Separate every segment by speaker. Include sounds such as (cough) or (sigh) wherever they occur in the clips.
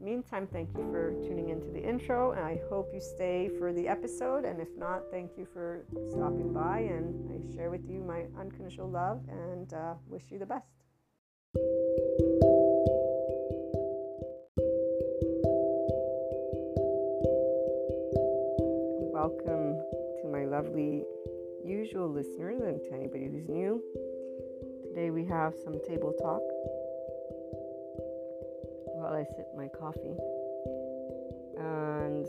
Speaker 1: meantime, thank you for tuning into the intro, and I hope you stay for the episode. And if not, thank you for stopping by, and I share with you my unconditional love and uh, wish you the best. Welcome to my lovely usual listeners and to anybody who's new. Today we have some table talk I sip my coffee. And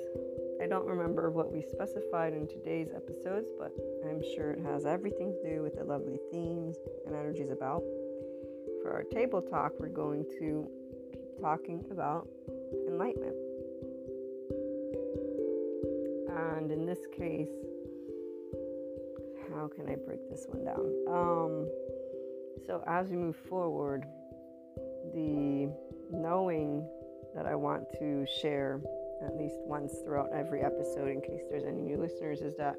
Speaker 1: I don't remember what we specified in today's episodes, but I'm sure it has everything to do with the lovely themes and energies about. For our table talk, we're going to keep talking about enlightenment. And in this case, how can I break this one down? Um, so as we move forward, the knowing that I want to share at least once throughout every episode, in case there's any new listeners, is that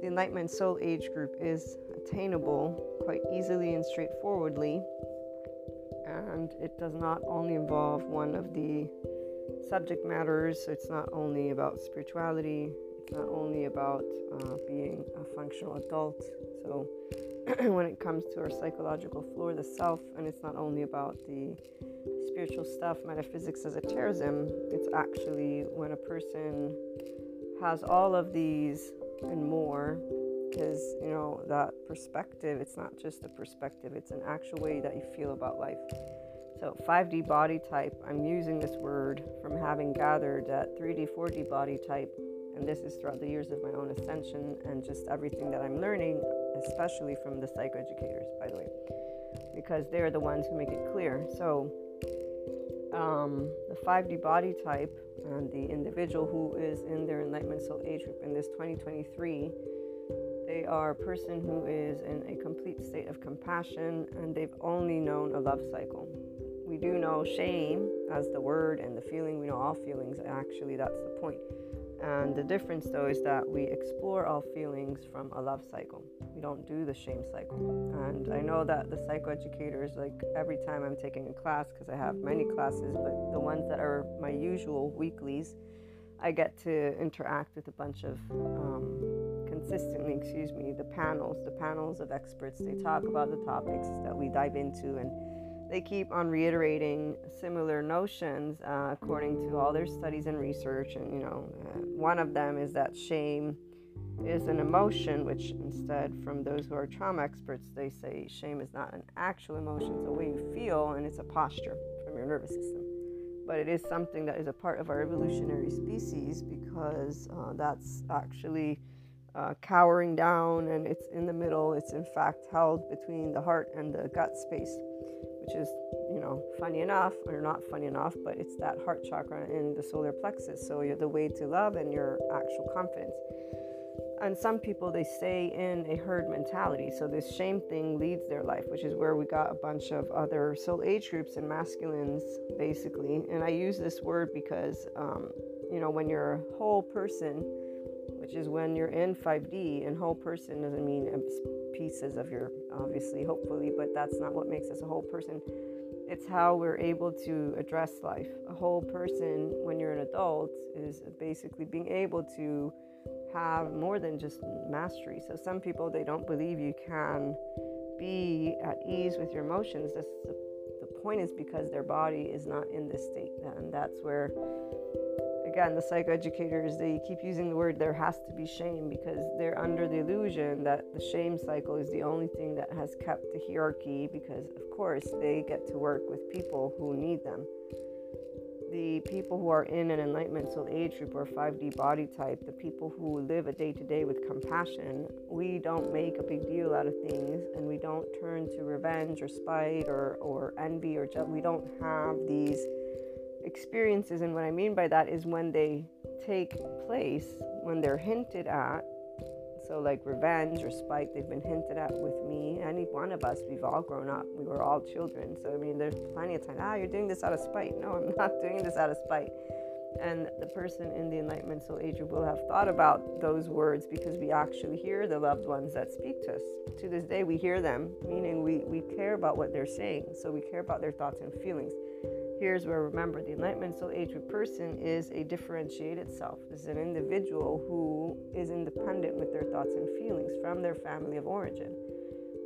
Speaker 1: the Enlightenment Soul Age group is attainable quite easily and straightforwardly. And it does not only involve one of the subject matters, so it's not only about spirituality, it's not only about uh, being a functional adult. So, (clears throat) when it comes to our psychological floor, the self, and it's not only about the spiritual stuff, metaphysics, esotericism, it's actually when a person has all of these and more, because you know that perspective, it's not just a perspective, it's an actual way that you feel about life. So, 5D body type, I'm using this word from having gathered that 3D, 4D body type, and this is throughout the years of my own ascension and just everything that I'm learning, especially from the psychoeducators, by the way, because they're the ones who make it clear. So, um, the 5D body type and the individual who is in their enlightenment soul age group in this 2023, they are a person who is in a complete state of compassion and they've only known a love cycle. We do know shame as the word and the feeling, we know all feelings, actually, that's the point. And the difference, though, is that we explore all feelings from a love cycle. We don't do the shame cycle. And I know that the psychoeducators, like every time I'm taking a class, because I have many classes, but the ones that are my usual weeklies, I get to interact with a bunch of um, consistently, excuse me, the panels, the panels of experts. They talk about the topics that we dive into and they keep on reiterating similar notions uh, according to all their studies and research. And, you know, uh, one of them is that shame is an emotion, which instead, from those who are trauma experts, they say shame is not an actual emotion, it's a way you feel and it's a posture from your nervous system. But it is something that is a part of our evolutionary species because uh, that's actually uh, cowering down and it's in the middle. It's in fact held between the heart and the gut space which is, you know, funny enough or not funny enough, but it's that heart chakra in the solar plexus. So you're the way to love and your actual confidence. And some people they stay in a herd mentality. So this shame thing leads their life, which is where we got a bunch of other soul age groups and masculines, basically. And I use this word because, um, you know, when you're a whole person, which is when you're in 5D, and whole person doesn't mean pieces of your, obviously, hopefully, but that's not what makes us a whole person. It's how we're able to address life. A whole person, when you're an adult, is basically being able to have more than just mastery. So, some people, they don't believe you can be at ease with your emotions. That's the, the point is because their body is not in this state. And that's where again, the psychoeducators, they keep using the word there has to be shame because they're under the illusion that the shame cycle is the only thing that has kept the hierarchy because, of course, they get to work with people who need them. The people who are in an enlightenment soul age group or 5D body type, the people who live a day to day with compassion, we don't make a big deal out of things and we don't turn to revenge or spite or, or envy or ju- we don't have these experiences. And what I mean by that is when they take place, when they're hinted at. So, like revenge or spite, they've been hinted at with me. Any one of us, we've all grown up. We were all children. So, I mean, there's plenty of time. Ah, you're doing this out of spite. No, I'm (laughs) not doing this out of spite and the person in the enlightenment soul age will have thought about those words because we actually hear the loved ones that speak to us to this day we hear them meaning we, we care about what they're saying so we care about their thoughts and feelings here's where remember the enlightenment. Soul age person is a differentiated self. This is an individual who is independent with their thoughts and feelings from their family of origin.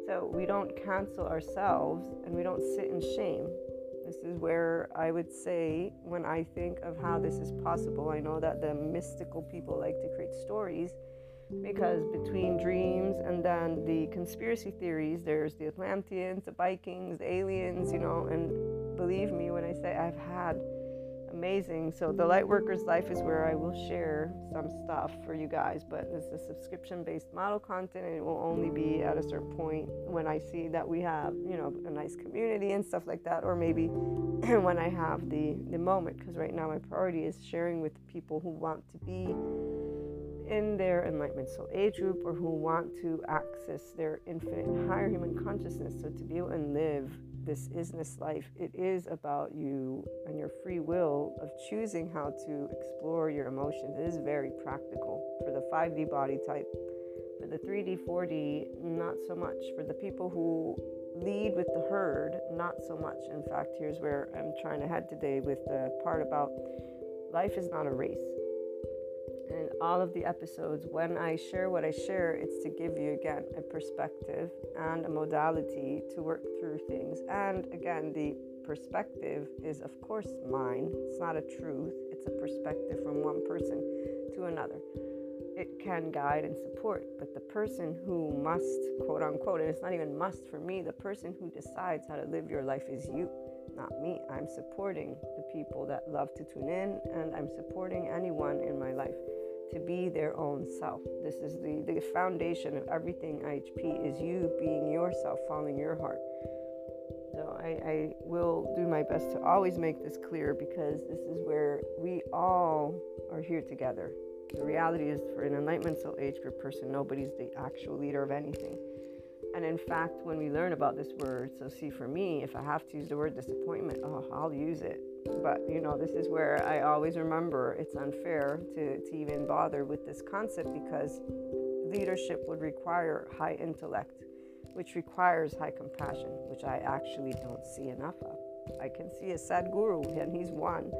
Speaker 1: So we don't cancel ourselves and we don't sit in shame. This is where I would say, when I think of how this is possible, I know that the mystical people like to create stories because between dreams and then the conspiracy theories, there's the Atlanteans, the Vikings, the aliens, you know, and believe me when I say I've had amazing. So the Lightworker's Life is where I will share some stuff for you guys, but it's a subscription-based model content, and it will only be at a certain point when I see that we have, you know, a nice community and stuff like that, or maybe (clears throat) when I have the the moment. Because right now my priority is sharing with people who want to be in their enlightenment soul age group or who want to access their infinite higher human consciousness. So to be able to live this isness life, it is about you and your free will of choosing how to explore your emotions. It is very practical for the 5D body type. For the 3D, 4D, not so much. For the people who lead with the herd, not so much. In fact, here's where I'm trying to head today with the part about life is not a race in all of the episodes, when I share what I share, it's to give you again a perspective and a modality to work through things. And again, the perspective is, of course, mine. It's not a truth, it's a perspective from one person to another. It can guide and support, but the person who must, quote unquote, and it's not even must for me, the person who decides how to live your life is you not me. I'm supporting the people that love to tune in, and I'm supporting anyone in my life to be their own self. This is the, the foundation of everything IHP is you being yourself, following your heart. So I, I will do my best to always make this clear because this is where we all are here together. The reality is for an enlightenment soul age group person, nobody's the actual leader of anything. And in fact, when we learn about this word, so see for me, if I have to use the word disappointment, oh, I'll use it. But you know this is where i always remember it's unfair to, to even bother with this concept because leadership would require high intellect which requires high compassion which i actually don't see enough of. I can see a sadhguru and he's one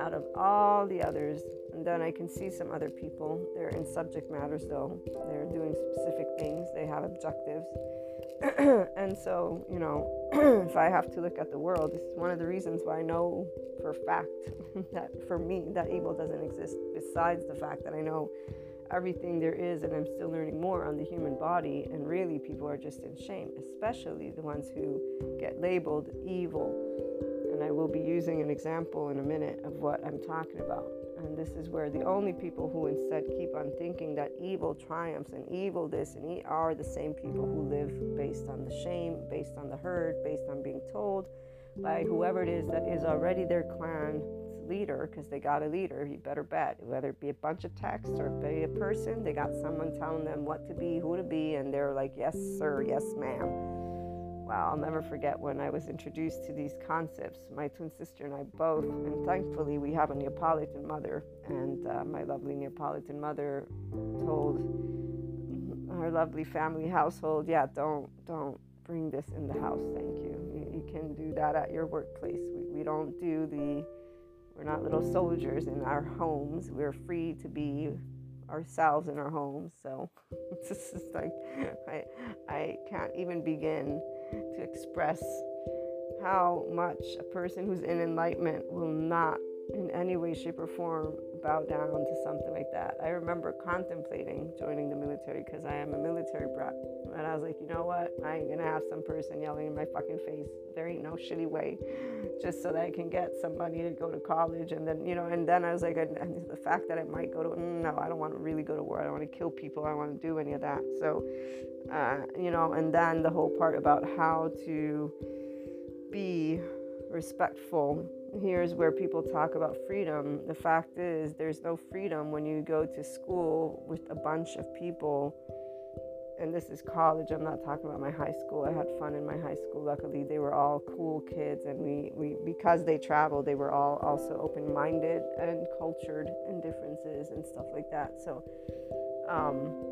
Speaker 1: out of all the others and then i can see some other people they're in subject matters though they're doing specific things they have objectives (clears throat) and so, you know, (clears throat) if I have to look at the world, this is one of the reasons why I know for a fact (laughs) that for me that evil doesn't exist. Besides the fact that I know everything there is and I'm still learning more on the human body, and really people are just in shame, especially the ones who get labeled evil. And I will be using an example in a minute of what I'm talking about. And this is where the only people who instead keep on thinking that evil triumphs and evil this and e are the same people who live based on the shame, based on the hurt, based on being told by whoever it is that is already their clan leader, because they got a leader, you better bet. Whether it be a bunch of text or be a person, they got someone telling them what to be, who to be, and they're like, yes, sir, yes, ma'am wow, I'll never forget when I was introduced to these concepts. My twin sister and I both, and thankfully we have a Neapolitan mother, and uh, my lovely Neapolitan mother told our lovely family household, yeah, don't don't bring this in the house. Thank you. You, you can do that at your workplace. We, we don't do the. We're not little soldiers in our homes. We're free to be ourselves in our homes. So (laughs) this is like I I can't even begin to express how much a person who's in enlightenment will not in any way, shape, or form bow down to something like that. I remember contemplating joining the military because I am a military brat. And I was like, you know what? I ain't gonna have some person yelling in my fucking face. There ain't no shitty way just so that I can get some money to go to college. And then, you know, and then I was like, and, the fact that I might go to, no, I don't want to really go to war. I don't want to kill people. I don't want to do any of that. So, uh, you know, and then the whole part about how to be respectful. Here's where people talk about freedom. The fact is, there's no freedom when you go to school with a bunch of people. And this is college. I'm not talking about my high school. I had fun in my high school. Luckily, they were all cool kids, and we, we because they traveled, they were all also open-minded and cultured and differences and stuff like that. So, um,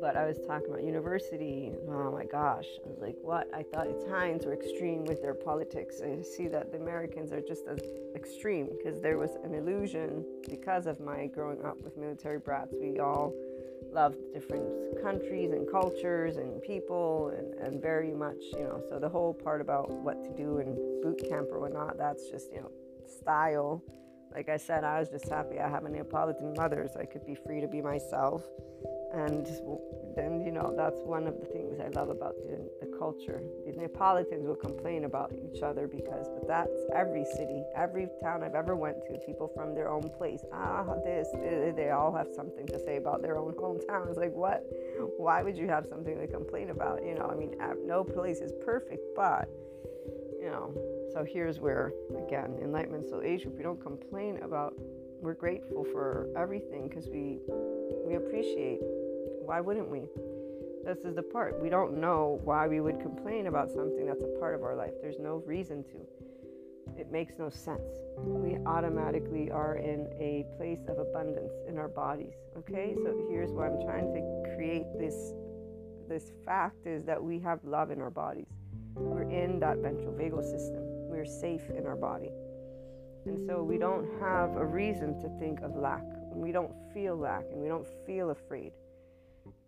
Speaker 1: but I was talking about university. Oh my gosh. I was like, what? I thought Italians were extreme with their politics. I see that the Americans are just as extreme because there was an illusion because of my growing up with military brats. We all loved different countries and cultures and people and, and very much, you know, so the whole part about what to do in boot camp or whatnot, that's just, you know, style. Like I said, I was just happy I have a Neapolitan mother so I could be free to be myself and then you know that's one of the things I love about the, the, culture. The Neapolitans will complain about each other because, but that's every city, every town I've ever went to. People from their own place, ah, this, they, all have something to say about their own (laughs) hometown. It's like, what? Why would you have something to complain about? You know, I mean, no place is perfect, but you know. So here's where, again, enlightenment soul age group. We don't complain about. We're grateful for everything because we we appreciate why wouldn't we? This is the part. We don't know why we would complain about something that's a part of our life. There's no reason to. It makes no sense. We automatically are in a place of abundance in our bodies. Okay? So here's why I'm trying to create this this fact is that we have love in our bodies. We're in that ventral vagal system. We're safe in our body. And so we don't have a reason to think of lack. We don't feel lack and we don't feel afraid.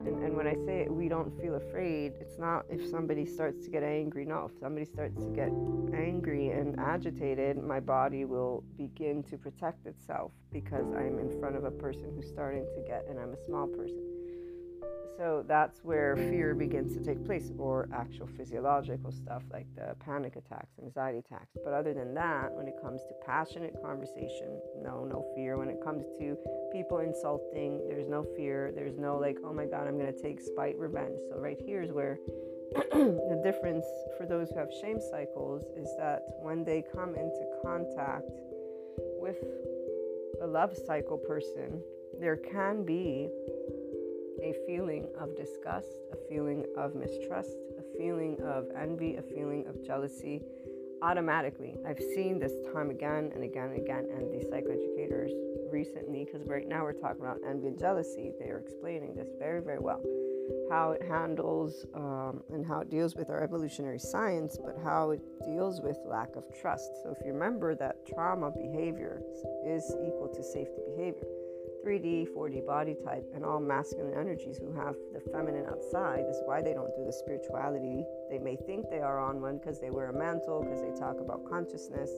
Speaker 1: And, and when I say it, we don't feel afraid, it's not if somebody starts to get angry. No, if somebody starts to get angry and agitated, my body will begin to protect itself because I'm in front of a person who's starting to get, and I'm a small person. So that's where fear begins to take place, or actual physiological stuff like the panic attacks, anxiety attacks. But other than that, when it comes to passionate conversation, no, no fear. When it comes to people insulting, there's no fear. There's no like, oh my God, I'm going to take spite, revenge. So, right here is where (clears throat) the difference for those who have shame cycles is that when they come into contact with a love cycle person, there can be a feeling of disgust, a feeling of mistrust, a feeling of envy, a feeling of jealousy automatically. I've seen this time again and again and again, and these psychoeducators recently, because right now we're talking about envy and jealousy, they are explaining this very, very well. How it handles um, and how it deals with our evolutionary science, but how it deals with lack of trust. So, if you remember that trauma behavior is equal to safety behavior, 3D, 4D body type, and all masculine energies who have the feminine outside. This is why they don't do the spirituality. They may think they are on one because they wear a mantle, because they talk about consciousness.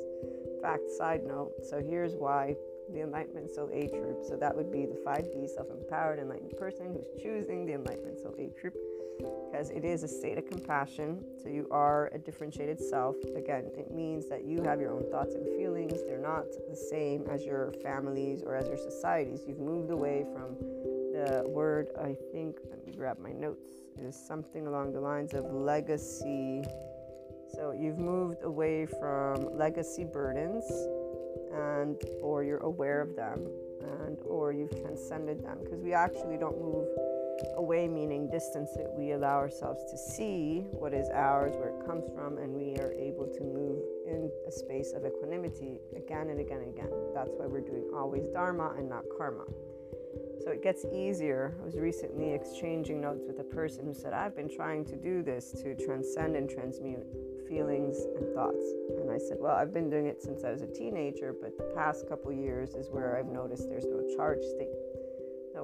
Speaker 1: Fact, side note. So here's why the Enlightenment Soul Age group. So that would be the 5D self empowered enlightened person who's choosing the Enlightenment Soul Age group because it is a state of compassion. So you are a differentiated self. Again, it means that you have your own thoughts and feelings. They're not the same as your families or as your societies. You've moved away from the word, I think, let me grab my notes, is something along the lines of legacy. So you've moved away from legacy burdens and or you're aware of them and or you've transcended them because we actually don't move away meaning distance it we allow ourselves to see what is ours where it comes from and we are able to move in a space of equanimity again and again and again. That's why we're doing always dharma and not karma. So it gets easier. I was recently exchanging notes with a person who said i've been trying to do this to transcend and transmute feelings and thoughts. And i said well i've been doing it since i was a teenager but the past couple years is where i've noticed there's no charge state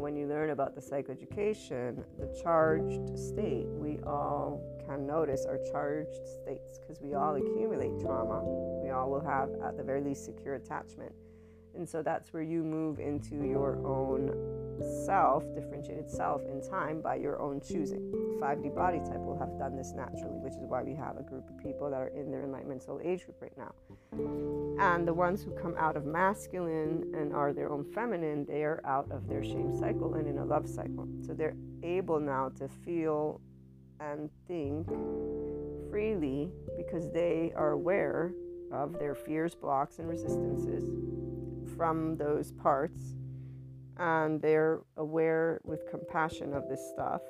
Speaker 1: when you learn about the psychoeducation, the charged state, we all can notice our charged states because we all accumulate trauma. We all will have, at the very least, secure attachment. And so that's where you move into your own self, differentiated self in time by your own choosing. 5D body type will have done this naturally, which is why we have a group of people that are in their enlightenment soul age group right now. And the ones who come out of masculine and are their own feminine, they are out of their shame cycle and in a love cycle. So they're able now to feel and think freely because they are aware of their fears, blocks, and resistances from those parts. And they're aware with compassion of this stuff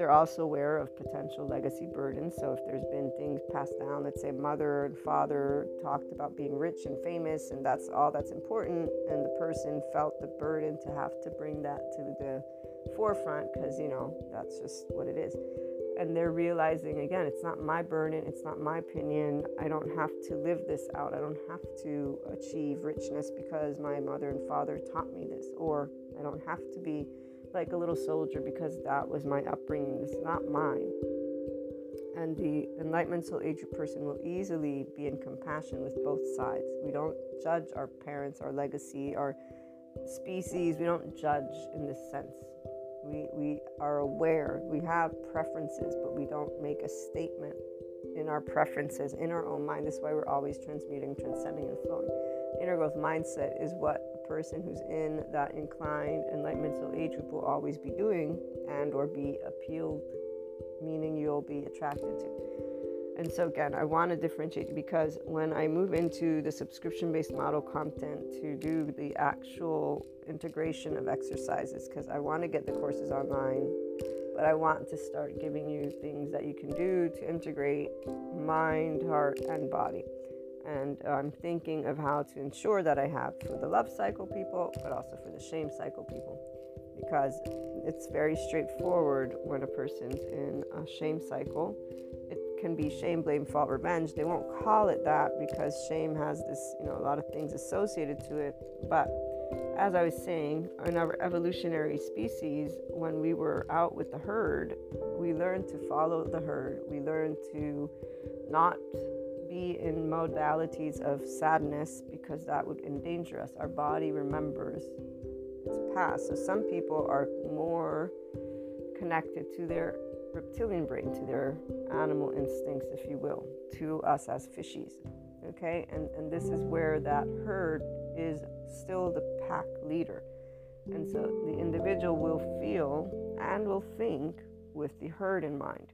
Speaker 1: they're also aware of potential legacy burdens. So, if there's been things passed down, let's say mother and father talked about being rich and famous, and that's all that's important, and the person felt the burden to have to bring that to the forefront because, you know, that's just what it is. And they're realizing again, it's not my burden, it's not my opinion. I don't have to live this out. I don't have to achieve richness because my mother and father taught me this, or I don't have to be like a little soldier because that was my upbringing. It's not mine. And the enlightenment soul age person will easily be in compassion with both sides. We don't judge our parents, our legacy, our species. We don't judge in this sense. We, we are aware. We have preferences, but we don't make a statement in our preferences, in our own mind. This is why we're always transmuting, transcending, and flowing. Inner growth mindset is what a person who's in that inclined enlightenment soul age group will always be doing and or be appealed meaning you'll be attracted to and so again i want to differentiate because when i move into the subscription based model content to do the actual integration of exercises because i want to get the courses online but i want to start giving you things that you can do to integrate mind heart and body and uh, I'm thinking of how to ensure that I have for the love cycle people, but also for the shame cycle people. Because it's very straightforward when a person's in a shame cycle. Can be shame, blame, fault, revenge. They won't call it that because shame has this, you know, a lot of things associated to it. But as I was saying, in our evolutionary species, when we were out with the herd, we learned to follow the herd. We learned to not be in modalities of sadness because that would endanger us. Our body remembers its past. So some people are more connected to their reptilian brain, to their animal instincts, if you will, to us as fishies. Okay, and, and this is where that herd is still the pack leader. And so the individual will feel and will think with the herd in mind.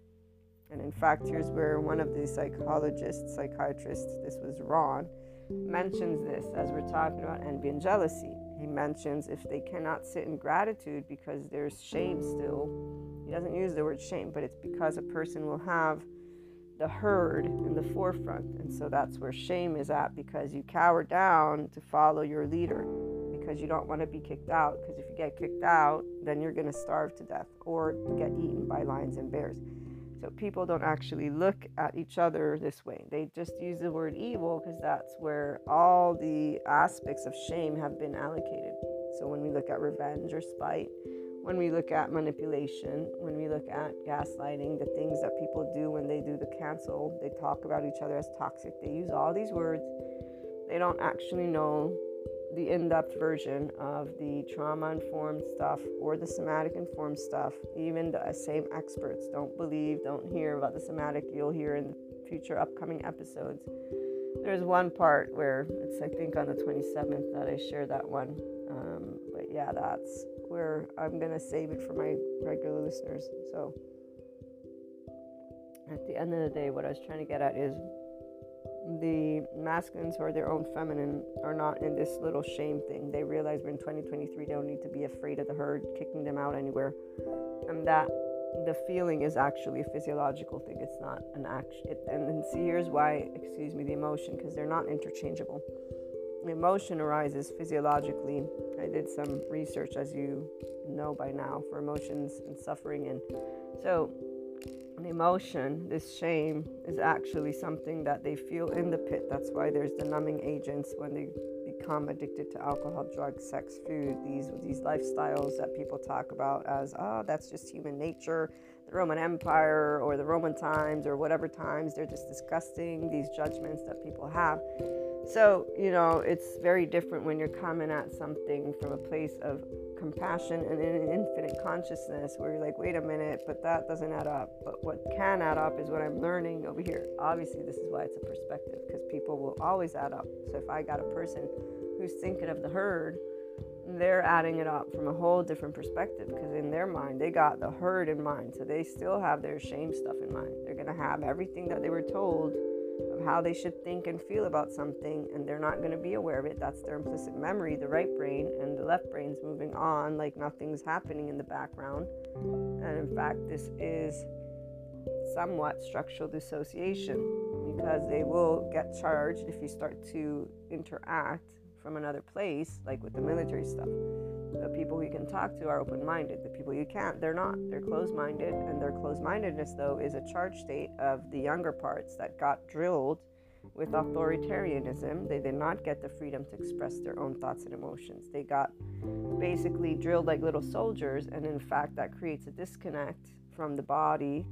Speaker 1: And in fact, here's where one of the psychologists, psychiatrists, this was Ron, mentions this as we're talking about envy and jealousy. He mentions if they cannot sit in gratitude because there's shame still, he doesn't use the word shame, but it's because a person will have the herd in the forefront. And so that's where shame is at because you cower down to follow your leader because you don't want to be kicked out. Because if you get kicked out, then you're going to starve to death or get eaten by lions and bears. So people don't actually look at each other this way. They just use the word evil because that's where all the aspects of shame have been allocated. So when we look at revenge or spite, when we look at manipulation, when we look at gaslighting, the things that people do when they do the cancel, they talk about each other as toxic. They use all these words. They don't actually know the in depth version of the trauma informed stuff or the somatic informed stuff. Even the same experts don't believe, don't hear about the somatic, you'll hear in the future upcoming episodes. There's one part where it's, I think, on the 27th that I share that one. Um, but yeah, that's where I'm going to save it for my regular listeners. So at the end of the day, what I was trying to get at is the masculines or their own feminine are not in this little shame thing. They realize we're in 2023, they don't need to be afraid of the herd kicking them out anywhere. And that the feeling is actually a physiological thing, it's not an action. It, and, and see, here's why, excuse me, the emotion, because they're not interchangeable. Emotion arises physiologically. I did some research, as you know by now, for emotions and suffering. And so an emotion, this shame, is actually something that they feel in the pit. That's why there's the numbing agents when they become addicted to alcohol, drugs, sex, food, these these lifestyles that people talk about as, oh, that's just human nature. The Roman Empire or the Roman times or whatever times, they're just disgusting, these judgments that people have. So, you know, it's very different when you're coming at something from a place of compassion and an infinite consciousness where you're like, wait a minute, but that doesn't add up. But what can add up is what I'm learning over here. Obviously, this is why it's a perspective because people will always add up. So if I got a person who's thinking of the herd, they're adding it up from a whole different perspective because in their mind, they got the herd in mind. So they still have their shame stuff in mind. They're going to have everything that they were told of how they should think and feel about something, and they're not going to be aware of it. That's their implicit memory, the right brain, and the left brain's moving on like nothing's happening in the background. And in fact, this is somewhat structural dissociation because they will get charged if you start to interact from another place, like with the military stuff. The people you can talk to are open minded. The people you can't, they're not. They're closed minded. And their closed mindedness, though, is a charge state of the younger parts that got drilled with authoritarianism. They did not get the freedom to express their own thoughts and emotions. They got basically drilled like little soldiers. And in fact, that creates a disconnect from the body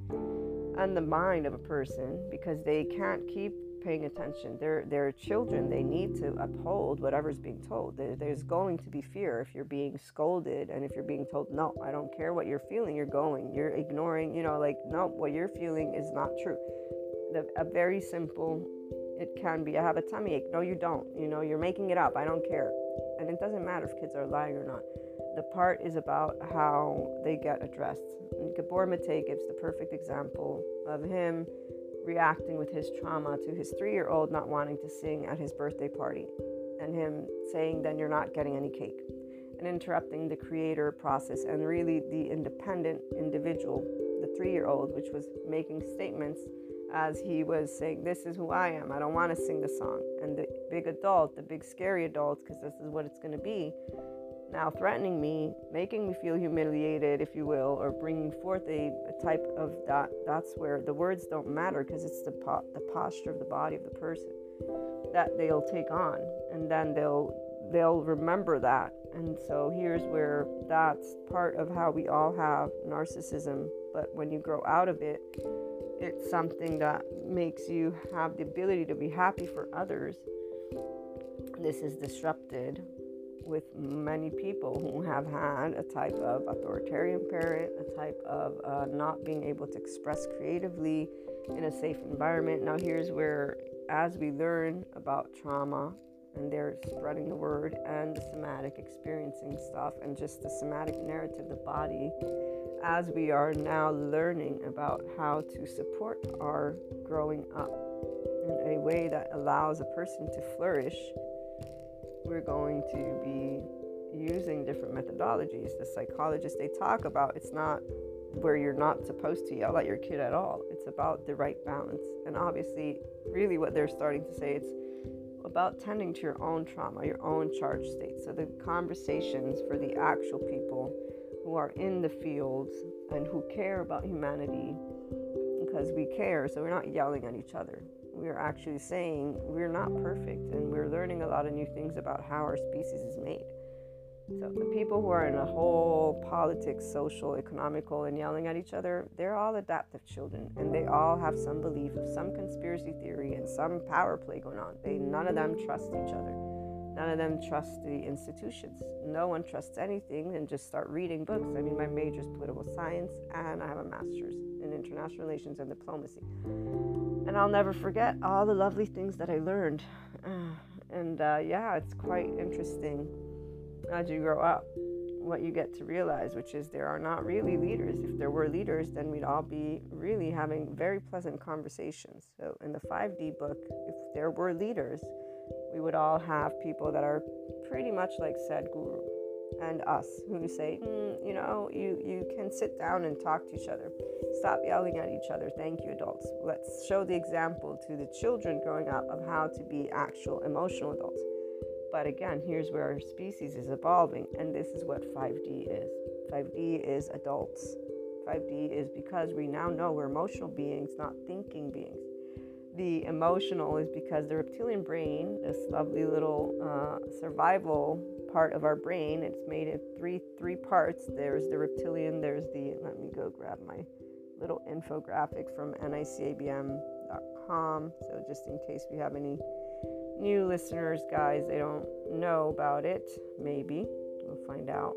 Speaker 1: and the mind of a person because they can't keep paying attention. They're, they're children. They need to uphold whatever's being told. There, there's going to be fear if you're being scolded and if you're being told, no, I don't care what you're feeling, you're going. You're ignoring, you know, like, no, what you're feeling is not true. The, a very simple, it can be, I have a tummy ache. No, you don't. You know, you're making it up. I don't care. And it doesn't matter if kids are lying or not. The part is about how they get addressed. And Gabor Mate gives the perfect example of him reacting with his trauma to his three year old not wanting to sing at his birthday party and him saying, Then you're not getting any cake, and interrupting the creator process and really the independent individual, the three year old, which was making statements as he was saying, This is who I am. I don't want to sing the song. And the big adult, the big scary adult, because this is what it's going to be, now threatening me, making me feel humiliated, if you will, or bringing forth a, a type of that. That's where the words don't matter because it's the po- the posture of the body of the person that they'll take on, and then they'll they'll remember that. And so here's where that's part of how we all have narcissism. But when you grow out of it, it's something that makes you have the ability to be happy for others. This is disrupted with many people who have had a type of authoritarian parent, a type of uh, not being able to express creatively in a safe environment. Now, here's where, as we learn about trauma, and they're spreading the word and the somatic experiencing stuff and just the somatic narrative, the body, as we are now learning about how to support our growing up in a way that allows a person to flourish we're going to be using different methodologies. The psychologists they talk about it's not where you're not supposed to yell at your kid at all. It's about the right balance. And obviously, really what they're starting to say it's about tending to your own trauma, your own charge state. So the conversations for the actual people who are in the fields and who care about humanity because we care, so we're not yelling at each other we're actually saying we're not perfect and we're learning a lot of new things about how our species is made. So the people who are in a whole politics, social, economical, and yelling at each other, they're all adaptive children, and they all have some belief of some conspiracy theory and some power play going on. They none of them trust each other. None of them trust the institutions. No one trusts anything and just start reading books. I mean, my major is political science, and I have a master's in international relations and diplomacy. And I'll never forget all the lovely things that I learned. (sighs) and uh, yeah, it's quite interesting as you grow up what you get to realize, which is there are not really leaders. If there were leaders, then we'd all be really having very pleasant conversations. So, in the 5D book, if there were leaders, we would all have people that are pretty much like Sadhguru and us who say, mm, you know, you, you can sit down and talk to each other. Stop yelling at each other. Thank you, adults. Let's show the example to the children growing up of how to be actual emotional adults. But again, here's where our species is evolving, and this is what 5D is 5D is adults. 5D is because we now know we're emotional beings, not thinking beings the emotional is because the reptilian brain, this lovely little uh, survival part of our brain, it's made of three three parts. There's the reptilian. There's the let me go grab my little infographic from nicabm.com. So just in case we have any new listeners, guys, they don't know about it. Maybe we'll find out.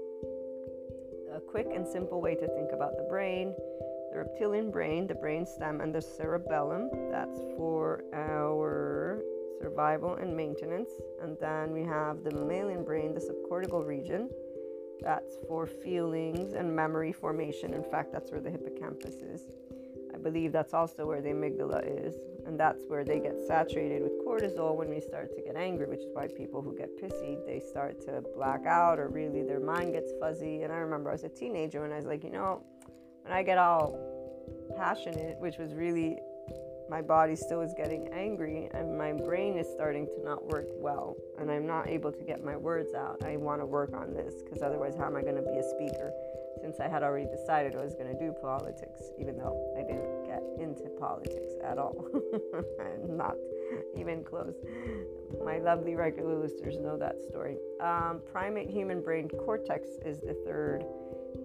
Speaker 1: A quick and simple way to think about the brain reptilian brain, the brain stem, and the cerebellum. That's for our survival and maintenance. And then we have the mammalian brain, the subcortical region. That's for feelings and memory formation. In fact, that's where the hippocampus is. I believe that's also where the amygdala is. And that's where they get saturated with cortisol when we start to get angry, which is why people who get pissy, they start to black out or really their mind gets fuzzy. And I remember I was a teenager when I was like, you know, when I get all passionate, which was really my body still is getting angry and my brain is starting to not work well and I'm not able to get my words out. I want to work on this because otherwise, how am I going to be a speaker? Since I had already decided I was going to do politics, even though I didn't get into politics at all. (laughs) not even close. My lovely regular listeners know that story. Um, primate human brain cortex is the third.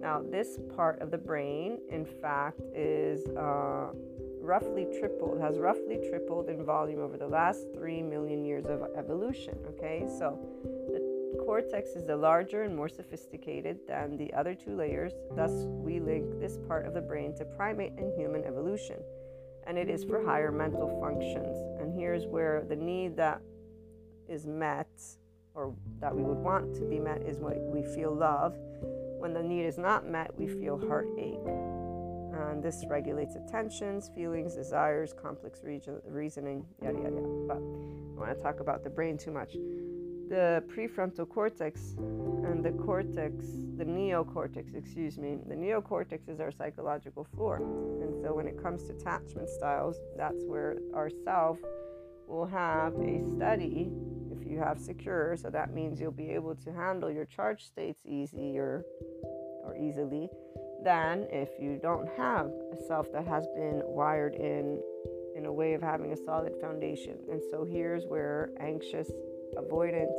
Speaker 1: Now, this part of the brain, in fact, is. Uh, roughly tripled, has roughly tripled in volume over the last 3 million years of evolution. Okay, so the cortex is the larger and more sophisticated than the other two layers. Thus, we link this part of the brain to primate and human evolution, and it is for higher mental functions. And here's where the need that is met or that we would want to be met is what we feel love. When the need is not met, we feel heartache and this regulates attentions, feelings, desires, complex region, reasoning, yada yada yada. But I want to talk about the brain too much. The prefrontal cortex and the cortex, the neocortex, excuse me, the neocortex is our psychological floor. And so when it comes to attachment styles, that's where our self will have a study you have secure. So that means you'll be able to handle your charge states easier or easily than if you don't have a self that has been wired in in a way of having a solid foundation. And so here's where anxious, avoidant,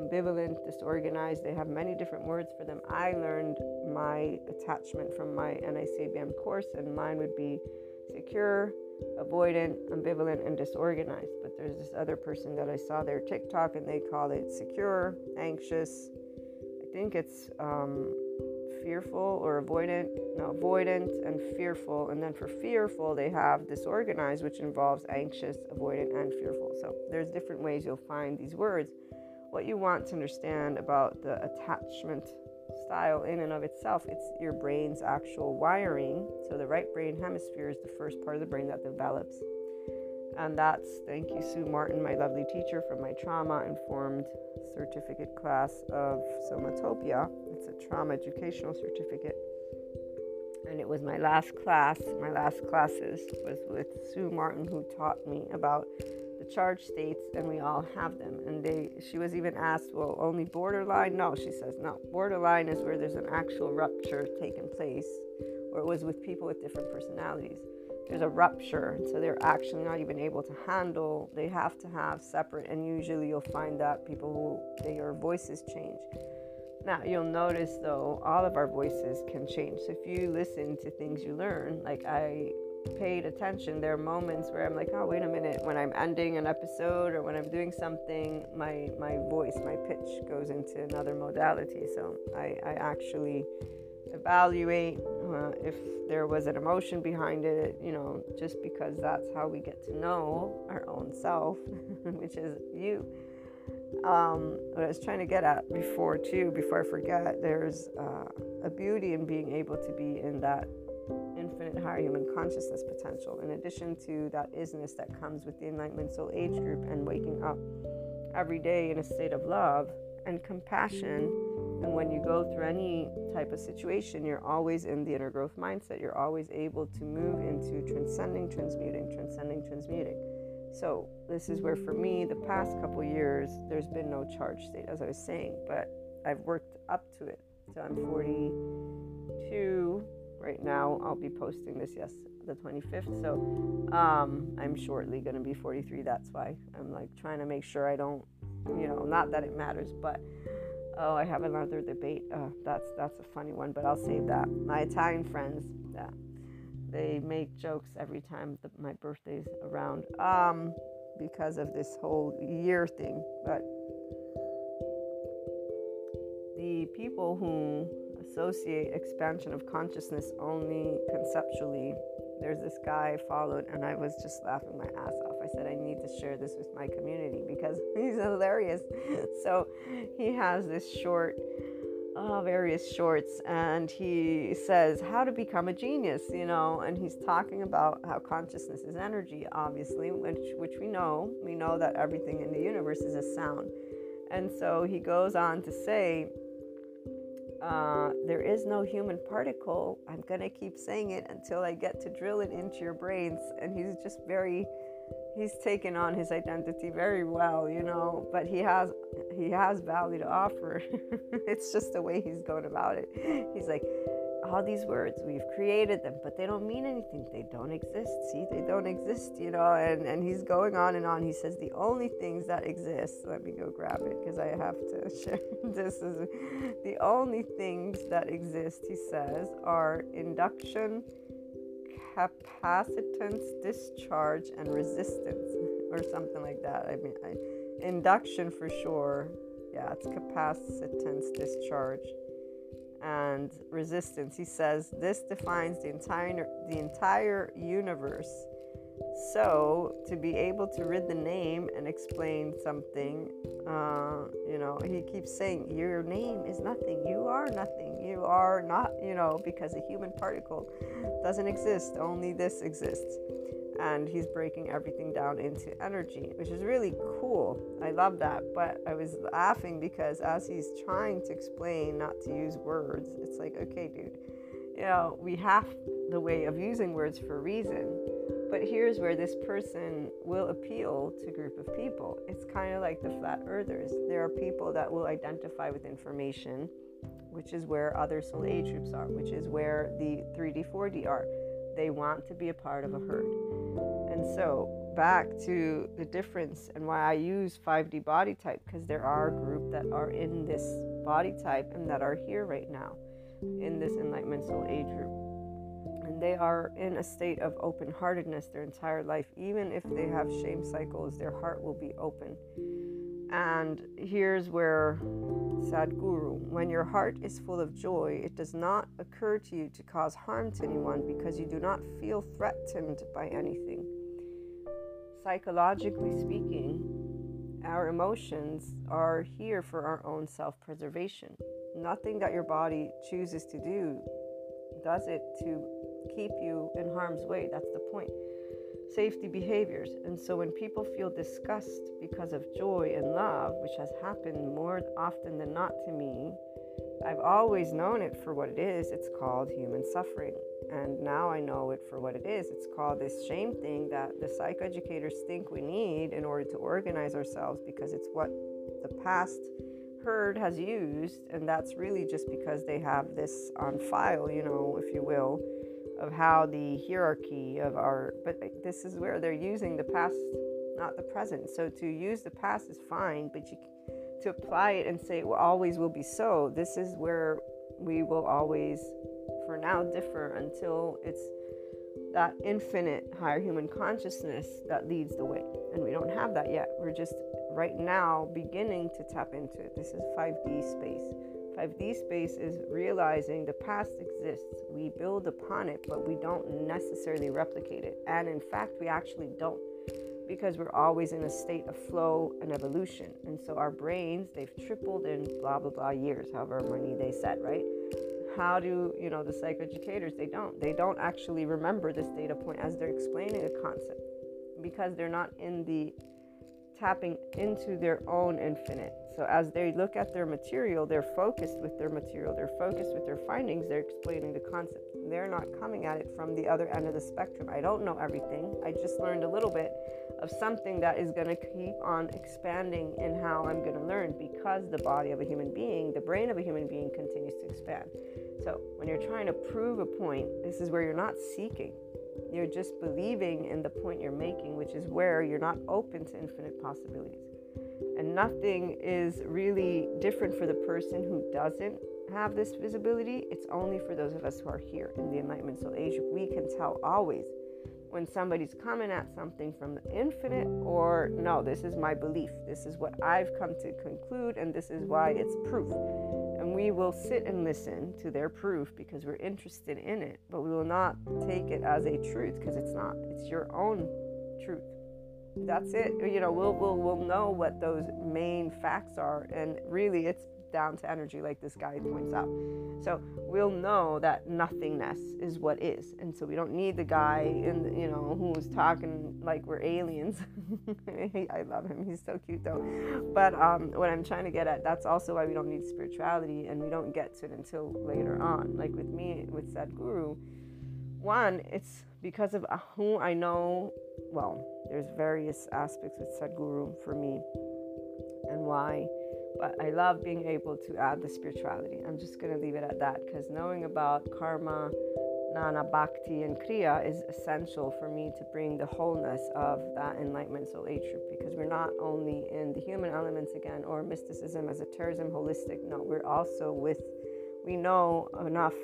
Speaker 1: ambivalent, disorganized, they have many different words for them. I learned my attachment from my NICABM course, and mine would be secure, avoidant, ambivalent, and disorganized. But there's this other person that I saw their TikTok, and they call it secure, anxious. I think it's um, fearful or avoidant, no, avoidant and fearful. And then for fearful, they have disorganized, which involves anxious, avoidant, and fearful. So there's different ways you'll find these words. What you want to understand about the attachment style in and of itself, it's your brain's actual wiring. So the right brain hemisphere is the first part of the brain that develops. And that's, thank you, Sue Martin, my lovely teacher from my trauma informed certificate class of Somatopia. It's a trauma educational certificate. And it was my last class, my last classes was with Sue Martin, who taught me about charge states, and we all have them. And they, she was even asked, well, only borderline? No, she says, no. Borderline is where there's an actual rupture taking place, or it was with people with different personalities there's a rupture so they're actually not even able to handle they have to have separate and usually you'll find that people who their voices change now you'll notice though all of our voices can change so if you listen to things you learn like i paid attention. There are moments where i'm like oh wait a minute. When i'm ending an episode or when i'm doing something my my voice my pitch goes into another modality. So i i actually evaluate uh, if there was an emotion behind it, you know, just because that's how we get to know our own self, (laughs) which is you. Um, what I was trying to get at before, too, before I forget, there's uh, a beauty in being able to be in that infinite higher human consciousness potential, in addition to that isness that comes with the Enlightenment Soul Age group and waking up every day in a state of love and compassion and when you go through any type of situation, you're always in the inner growth mindset. You're always able to move into transcending, transmuting, transcending, transmuting. So, this is where for me, the past couple years, there's been no charge state, as I was saying, but I've worked up to it. So, I'm 42 right now. I'll be posting this, yes, the 25th. So, um, I'm shortly going to be 43. That's why I'm like trying to make sure I don't, you know, not that it matters, but Oh, I have another debate. Uh, that's that's a funny one, but I'll save that. My Italian friends, yeah, they make jokes every time the, my birthday's around, um, because of this whole year thing. But the people who associate expansion of consciousness only conceptually there's this guy I followed, and I was just laughing my ass off. I said, I need to share this with my community because (laughs) he's hilarious. (laughs) so he has this short uh, various shorts, and he says how to become a genius, you know, and he's talking about how consciousness is energy, obviously, which which we know. We know that everything in the universe is a sound, and so he goes on to say. Uh, there is no human particle. I'm gonna keep saying it until I get to drill it into your brains. And he's just very he's taken on his identity very well, you know, but he has he has value to offer. (laughs) it's just the way he's going about it. He's like, all these words, we've created them, but they don't mean anything. They don't exist. See, they don't exist, you know, and, and he's going on and on. He says the only things that exist, let me go grab it because I have to (laughs) share (laughs) this is the only things that exist, he says, are induction capacitance, discharge, and resistance, (laughs) or something like that. I mean, I, induction for sure. Yeah, it's capacitance, discharge, and resistance. He says this defines the entire the entire universe so, to be able to read the name and explain something, uh, you know, he keeps saying, Your name is nothing. You are nothing. You are not, you know, because a human particle doesn't exist. Only this exists. And he's breaking everything down into energy, which is really cool. I love that. But I was laughing because as he's trying to explain not to use words, it's like, okay, dude, you know, we have the way of using words for a reason but here's where this person will appeal to a group of people. It's kind of like the flat earthers. There are people that will identify with information, which is where other soul age groups are, which is where the 3D, 4D are. They want to be a part of a herd. And so, back to the difference and why I use 5D body type, because there are a group that are in this body type and that are here right now in this enlightenment soul age group And they are in a state of open heartedness their entire life. Even if they have shame cycles, their heart will be open. And here's where Sadhguru, when your heart is full of joy, it does not occur to you to cause harm to anyone because you do not feel threatened by anything. Psychologically speaking, our emotions are here for our own self preservation. Nothing that your body chooses to do does it to keep you in harm's way. That's the point. Safety behaviors. And so when people feel disgust because of joy and love, which has happened more often than not to me, I've always known it for what it is. It's called human suffering. And now I know it for what it is. It's called this shame thing that the psychoeducators think we need in order to organize ourselves because it's what the past herd has used. And that's really just because they have this on file, you know, if you will of how the hierarchy of our but this is where they're using the past not the present. So to use the past is fine but you to apply it and say it will always will be so this is where we will always for now differ until it's that infinite higher human consciousness that leads the way. And we don't have that yet. We're just right now beginning to tap into it. This is 5d space 5D space is realizing the past exists. We build upon it, but we don't necessarily replicate it. And in fact, we actually don't because we're always in a state of flow and evolution. And so our brains, they've tripled in blah, blah, blah years, however many they said, right? How do, you know, the psychoeducators, they don't. They don't actually remember this data point as they're explaining a concept because they're not in the tapping into their own infinite. So as they look at their material, they're focused with their material, they're focused with their findings, they're explaining the concept. They're not coming at it from the other end of the spectrum. I don't know everything. I just learned a little bit of something that is going to keep on expanding in how I'm going to learn because the body of a human being, the brain of a human being continues to expand. So when you're trying to prove a point, this is where you're not seeking. You're just believing in the point you're making, which is where you're not open to infinite possibilities. And nothing is really different for the person who doesn't have this visibility. It's only for those of us who are here in the Enlightenment Soul Age. We can tell always when somebody's coming at something from the infinite or no, this is my belief. This is what I've come to conclude, and this is why it's proof. And we will sit and listen to their proof because we're interested in it, but we will not take it as a truth because it's not. It's your own truth. That's it. You know, we'll, we'll, we'll know what those main facts are. And really, it's down to energy, like this guy points out. So we'll know that nothingness is what is, and so we don't need the guy in you know who's talking like we're aliens. (laughs) I love him; he's so cute though. But um, what I'm trying to get at, that's also why we don't need spirituality, and we don't get to it until later on. Like with me, with Sadhguru, one, it's because of who I know. Well, there's various aspects with Sadhguru for me, and why I love being able to add the spirituality. I'm just going to leave it at that because knowing about karma, gnana, bhakti, and kriya is essential for me to bring the wholeness of that enlightenment soul age because we're not only in the human elements again or mysticism, as a esotericism, holistic. No, we're also with, we know enough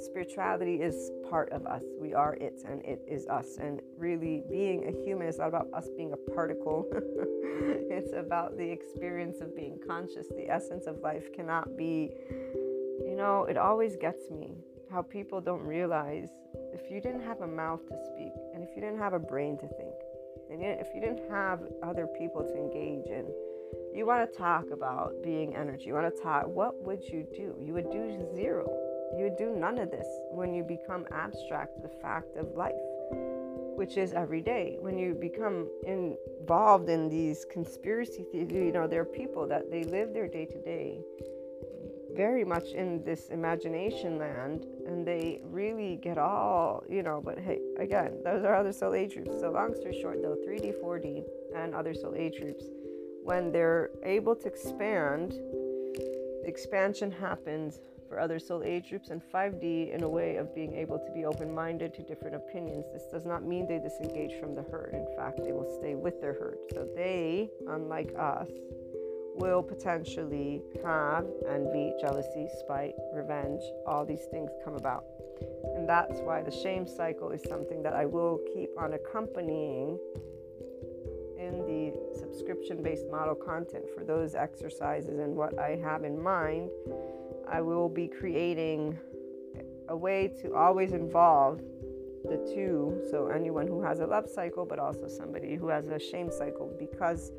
Speaker 1: spirituality is part of us. We are it and it is us. And really, being a human is not about us being a particle, (laughs) it's about the experience of being conscious. The essence of life cannot be, you know, it always gets me how people don't realize if you didn't have a mouth to speak and if you didn't have a brain to think and if you didn't have other people to engage in you want to talk about being energy you want to talk what would you do you would do zero you do none of this when you become abstract the fact of life, which is every day. When you become involved in these conspiracy theories, you know, there are people that they live their day to day very much in this imagination land and they really get all, you know, but hey, again, those are other soul age groups. So, long story short, though, 3D, 4D, and other soul age groups, when they're able to expand, expansion happens for other soul age groups, and 5D in a way of being able to be open minded to different opinions. This does not mean they disengage from the herd. In fact, they will stay with their herd. So they, unlike us, will potentially have envy, jealousy, spite, revenge, all these things come about. And that's why the shame cycle is something that I will keep on accompanying in the subscription based model content for those exercises and what I have in mind I will be creating a way to always involve the two. So, anyone who has a love cycle, but also somebody who has a shame cycle, because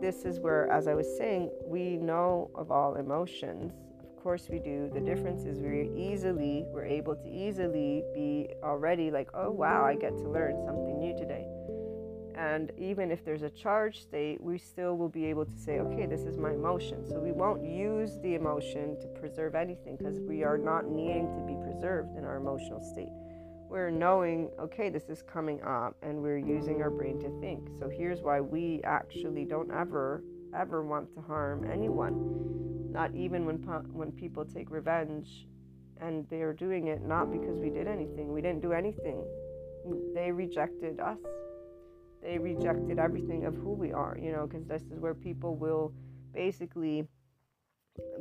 Speaker 1: this is where, as I was saying, we know of all emotions. Of course, we do. The difference is we're easily, we're able to easily be already like, oh, wow, I get to learn something new today. And even if there's a charged state, we still will be able to say, okay, this is my emotion. So we won't use the emotion to preserve anything because we are not needing to be preserved in our emotional state. We're knowing, okay, this is coming up, and we're using our brain to think. So here's why we actually don't ever, ever want to harm anyone. Not even when, when people take revenge and they're doing it not because we did anything. We didn't do anything. They rejected us they rejected everything of who we are, you know, because this is where people will basically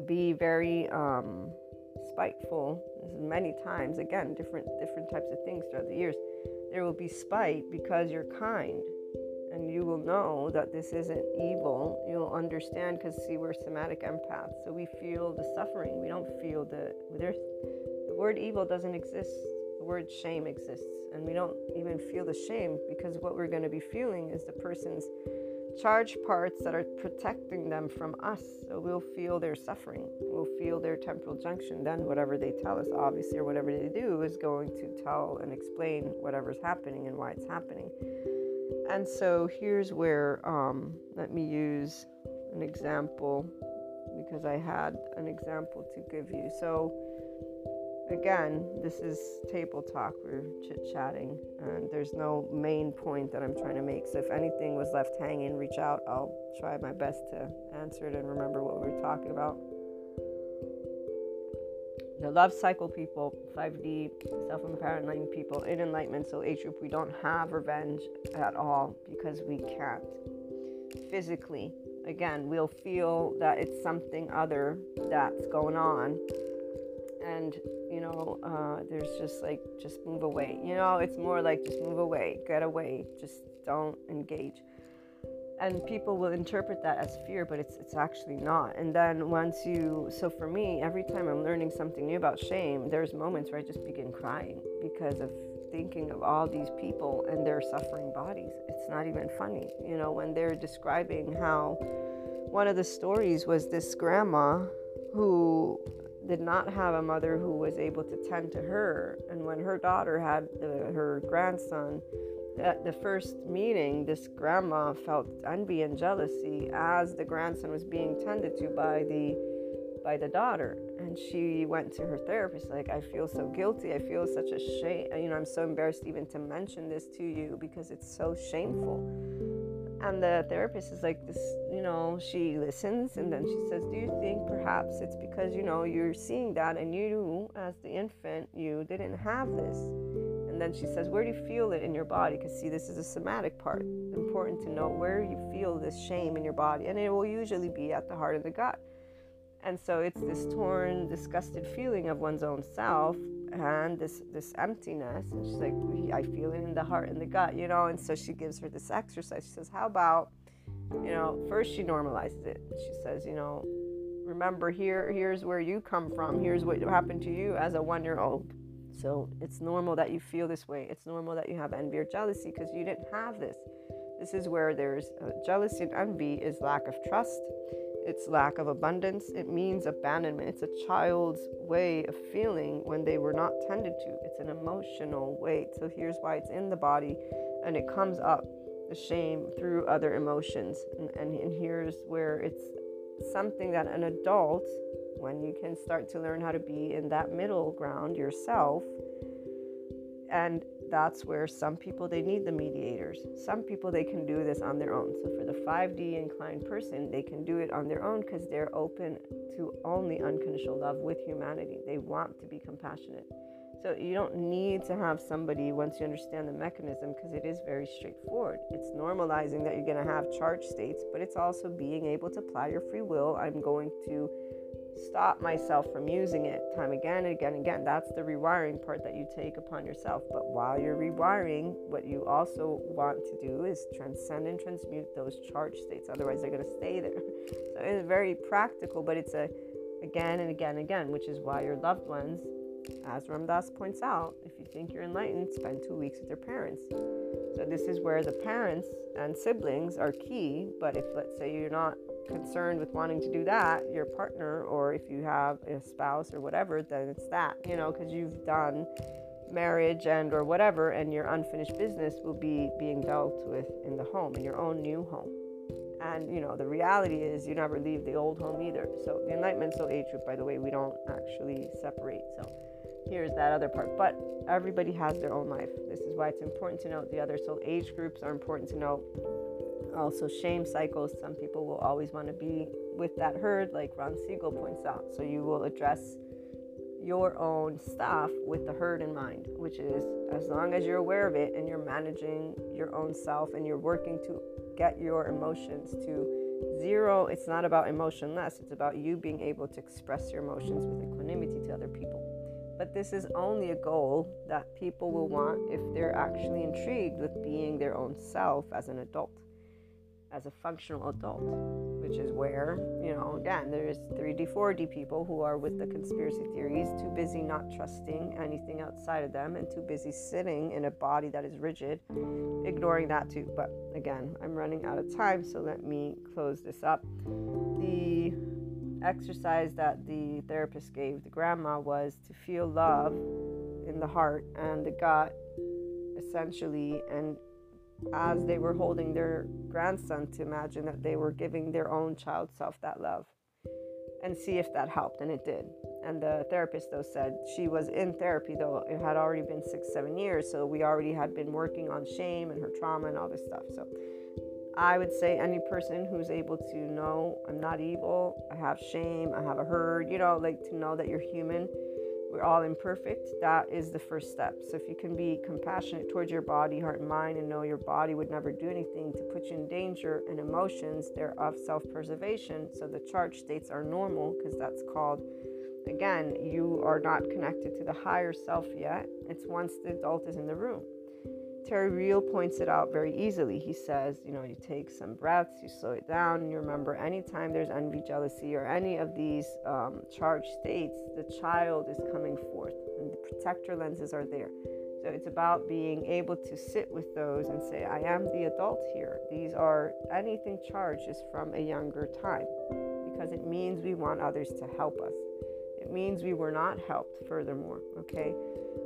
Speaker 1: be very um, spiteful. Many times, again, different different types of things throughout the years. There will be spite because you're kind, and you will know that this isn't evil. You'll understand because see, we're somatic empaths, so we feel the suffering. We don't feel the there's the word evil doesn't exist. Word shame exists and we don't even feel the shame because what we're going to be feeling is the person's charged parts that are protecting them from us. So we'll feel their suffering, we'll feel their temporal junction. Then, whatever they tell us, obviously, or whatever they do, is going to tell and explain whatever's happening and why it's happening. And so, here's where, um, let me use an example because I had an example to give you. So, again, this is table talk. We're chit chatting, and um, there's no main point that I'm trying to make. So if anything was left hanging, reach out. I'll try my best to answer it and remember what we were talking about. The love cycle people, 5D, self empowered enlightened people, in enlightenment, so age group, we don't have revenge at all because we can't. Physically, again, we'll feel that it's something other that's going on and you know uh, there's just like just move away. You know it's more like just move away get away just don't engage. And people will interpret that as fear but it's it's actually not. And then once you so for me every time i'm learning something new about shame there's moments where i just begin crying because of thinking of all these people and their suffering bodies. It's not even funny you know when they're describing how one of the stories was this grandma who did not have a mother who was able to tend to her. And when her daughter had the, her grandson, at the first meeting, this grandma felt envy and jealousy as the grandson was being tended to by the by the daughter. And she went to her therapist like i feel so guilty. I feel such a shame. You know i'm so embarrassed even to mention this to you because it's so shameful and the therapist is like this you know she listens and then she says do you think perhaps it's because you know you're seeing that and you as the infant you didn't have this? And then she says where do you feel it in your body? Because see this is a somatic part. Important to know where you feel this shame in your body and it will usually be at the heart of the gut. And so it's this torn disgusted feeling of one's own self and this this emptiness and she's like i feel it in the heart and the gut you know and so she gives her this exercise. She says how about you know first she normalizes it. She says you know remember here here's where you come from. Here's what happened to you as a one year old so it's normal that you feel this way. It's normal that you have envy or jealousy because you didn't have this. This is where there's uh, jealousy and envy is lack of trust it's lack of abundance. It means abandonment. It's a child's way of feeling when they were not tended to. It's an emotional weight. So here's why it's in the body and it comes up the shame through other emotions. And, and, and here's where it's something that an adult, when you can start to learn how to be in that middle ground yourself, and that's where some people they need the mediators. Some people they can do this on their own. So for the 5d inclined person they can do it on their own because they're open to only unconditional love with humanity. They want to be compassionate. So you don't need to have somebody once you understand the mechanism because it is very straightforward. It's normalizing that you're going to have charge states but it's also being able to apply your free will. I'm going to stop myself from using it time again and again and again. That's the rewiring part that you take upon yourself. But while you're rewiring, what you also want to do is transcend and transmute those charge states. Otherwise, they're going to stay there. (laughs) So it's very practical, but it's a again and again and again, which is why your loved ones, as Ram Dass points out, if you think you're enlightened, spend two weeks with your parents. So this is where the parents and siblings are key. But if let's say you're not concerned with wanting to do that, your partner, or if you have a spouse or whatever, then it's that, you know, because you've done marriage and or whatever, and your unfinished business will be being dealt with in the home, in your own new home. And you know, the reality is you never leave the old home either. So the Enlightenment Soul Age group, by the way, we don't actually separate. So here's that other part. But everybody has their own life. This is why it's important to note the other soul age groups are important to note also shame cycles. Some people will always want to be with that herd like ron siegel points out. So you will address your own stuff with the herd in mind which is as long as you're aware of it and you're managing your own self and you're working to get your emotions to zero it's not about emotionless. It's about you being able to express your emotions with equanimity to other people. But this is only a goal that people will want if they're actually intrigued with being their own self as an adult as a functional adult, which is where, you know, again, there's 3D, 4D people who are with the conspiracy theories, too busy not trusting anything outside of them and too busy sitting in a body that is rigid, ignoring that too. But again, I'm running out of time, so let me close this up. The exercise that the therapist gave the grandma was to feel love in the heart and the gut essentially and as they were holding their grandson to imagine that they were giving their own child self that love and see if that helped and it did. And the therapist though said she was in therapy though it had already been six seven years so we already had been working on shame and her trauma and all this stuff. So i would say any person who's able to know i'm not evil i have shame i have a hurt you know like to know that you're human we're all imperfect. That is the first step. So if you can be compassionate towards your body, heart, and mind, and know your body would never do anything to put you in danger, and emotions, they're of self preservation. So the charge states are normal because that's called, again, you are not connected to the higher self yet. It's once the adult is in the room. Terry Real points it out very easily. He says, you know, you take some breaths, you slow it down, and you remember anytime there's envy, jealousy, or any of these um, charged states, the child is coming forth, and the protector lenses are there. So it's about being able to sit with those and say, I am the adult here. These are anything charged is from a younger time because it means we want others to help us. It means we were not helped, furthermore. Okay?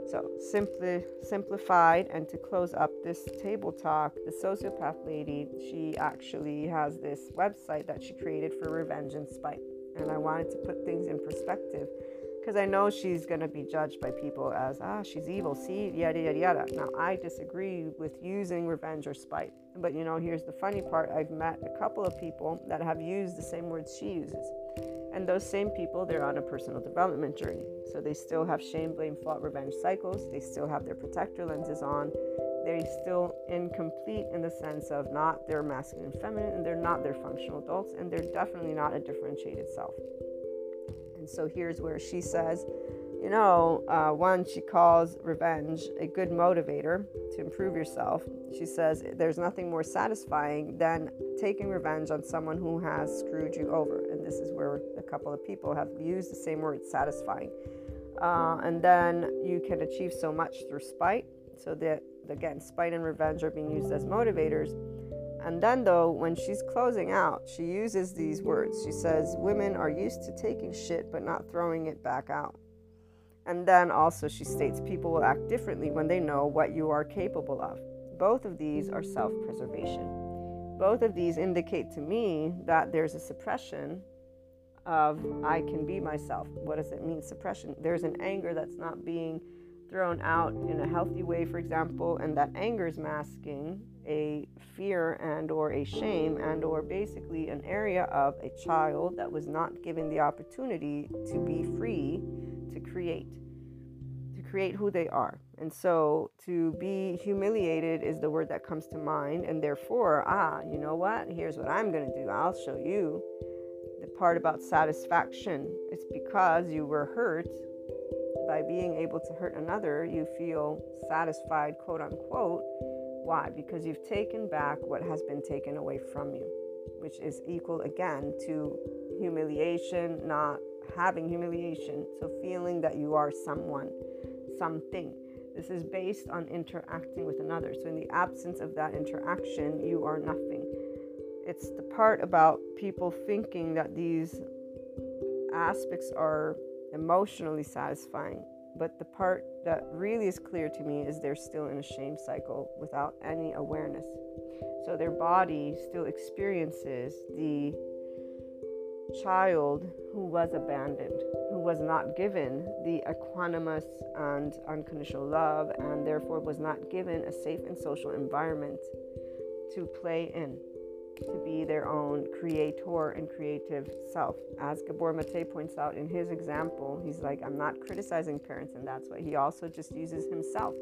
Speaker 1: So, simply simplified, and to close up this table talk, the sociopath lady, she actually has this website that she created for revenge and spite. And I wanted to put things in perspective because I know she's going to be judged by people as, ah, she's evil, see, yada, yada, yada. Now, I disagree with using revenge or spite. But you know, here's the funny part I've met a couple of people that have used the same words she uses. And those same people, they're on a personal development journey. So they still have shame, blame, fault, revenge cycles. They still have their protector lenses on. They're still incomplete in the sense of not their masculine and feminine, and they're not their functional adults, and they're definitely not a differentiated self. And so here's where she says, you know, uh, one, she calls revenge a good motivator to improve yourself. She says there's nothing more satisfying than taking revenge on someone who has screwed you over. And this is where a couple of people have used the same word, satisfying. Uh, and then you can achieve so much through spite. So that, again, spite and revenge are being used as motivators. And then, though, when she's closing out, she uses these words. She says, Women are used to taking shit but not throwing it back out. And then also, she states people will act differently when they know what you are capable of. Both of these are self preservation. Both of these indicate to me that there's a suppression of I can be myself. What does it mean, suppression? There's an anger that's not being thrown out in a healthy way, for example, and that anger is masking a fear and or a shame and or basically an area of a child that was not given the opportunity to be free to create to create who they are. And so to be humiliated is the word that comes to mind and therefore ah you know what? Here's what i'm going to do. I'll show you the part about satisfaction. It's because you were hurt by being able to hurt another you feel satisfied quote unquote why because you've taken back what has been taken away from you which is equal again to humiliation not having humiliation, so feeling that you are someone, something. This is based on interacting with another. So, in the absence of that interaction, you are nothing. It's the part about people thinking that these aspects are emotionally satisfying. But the part that really is clear to me is they're still in a shame cycle without any awareness. So their body still experiences the child who was abandoned, who was not given the equanimous and unconditional love, and therefore was not given a safe and social environment to play in, to be their own creator and creative self. As Gabor Mate points out in his example, he's like, I'm not criticizing parents, and that's why he also just uses himself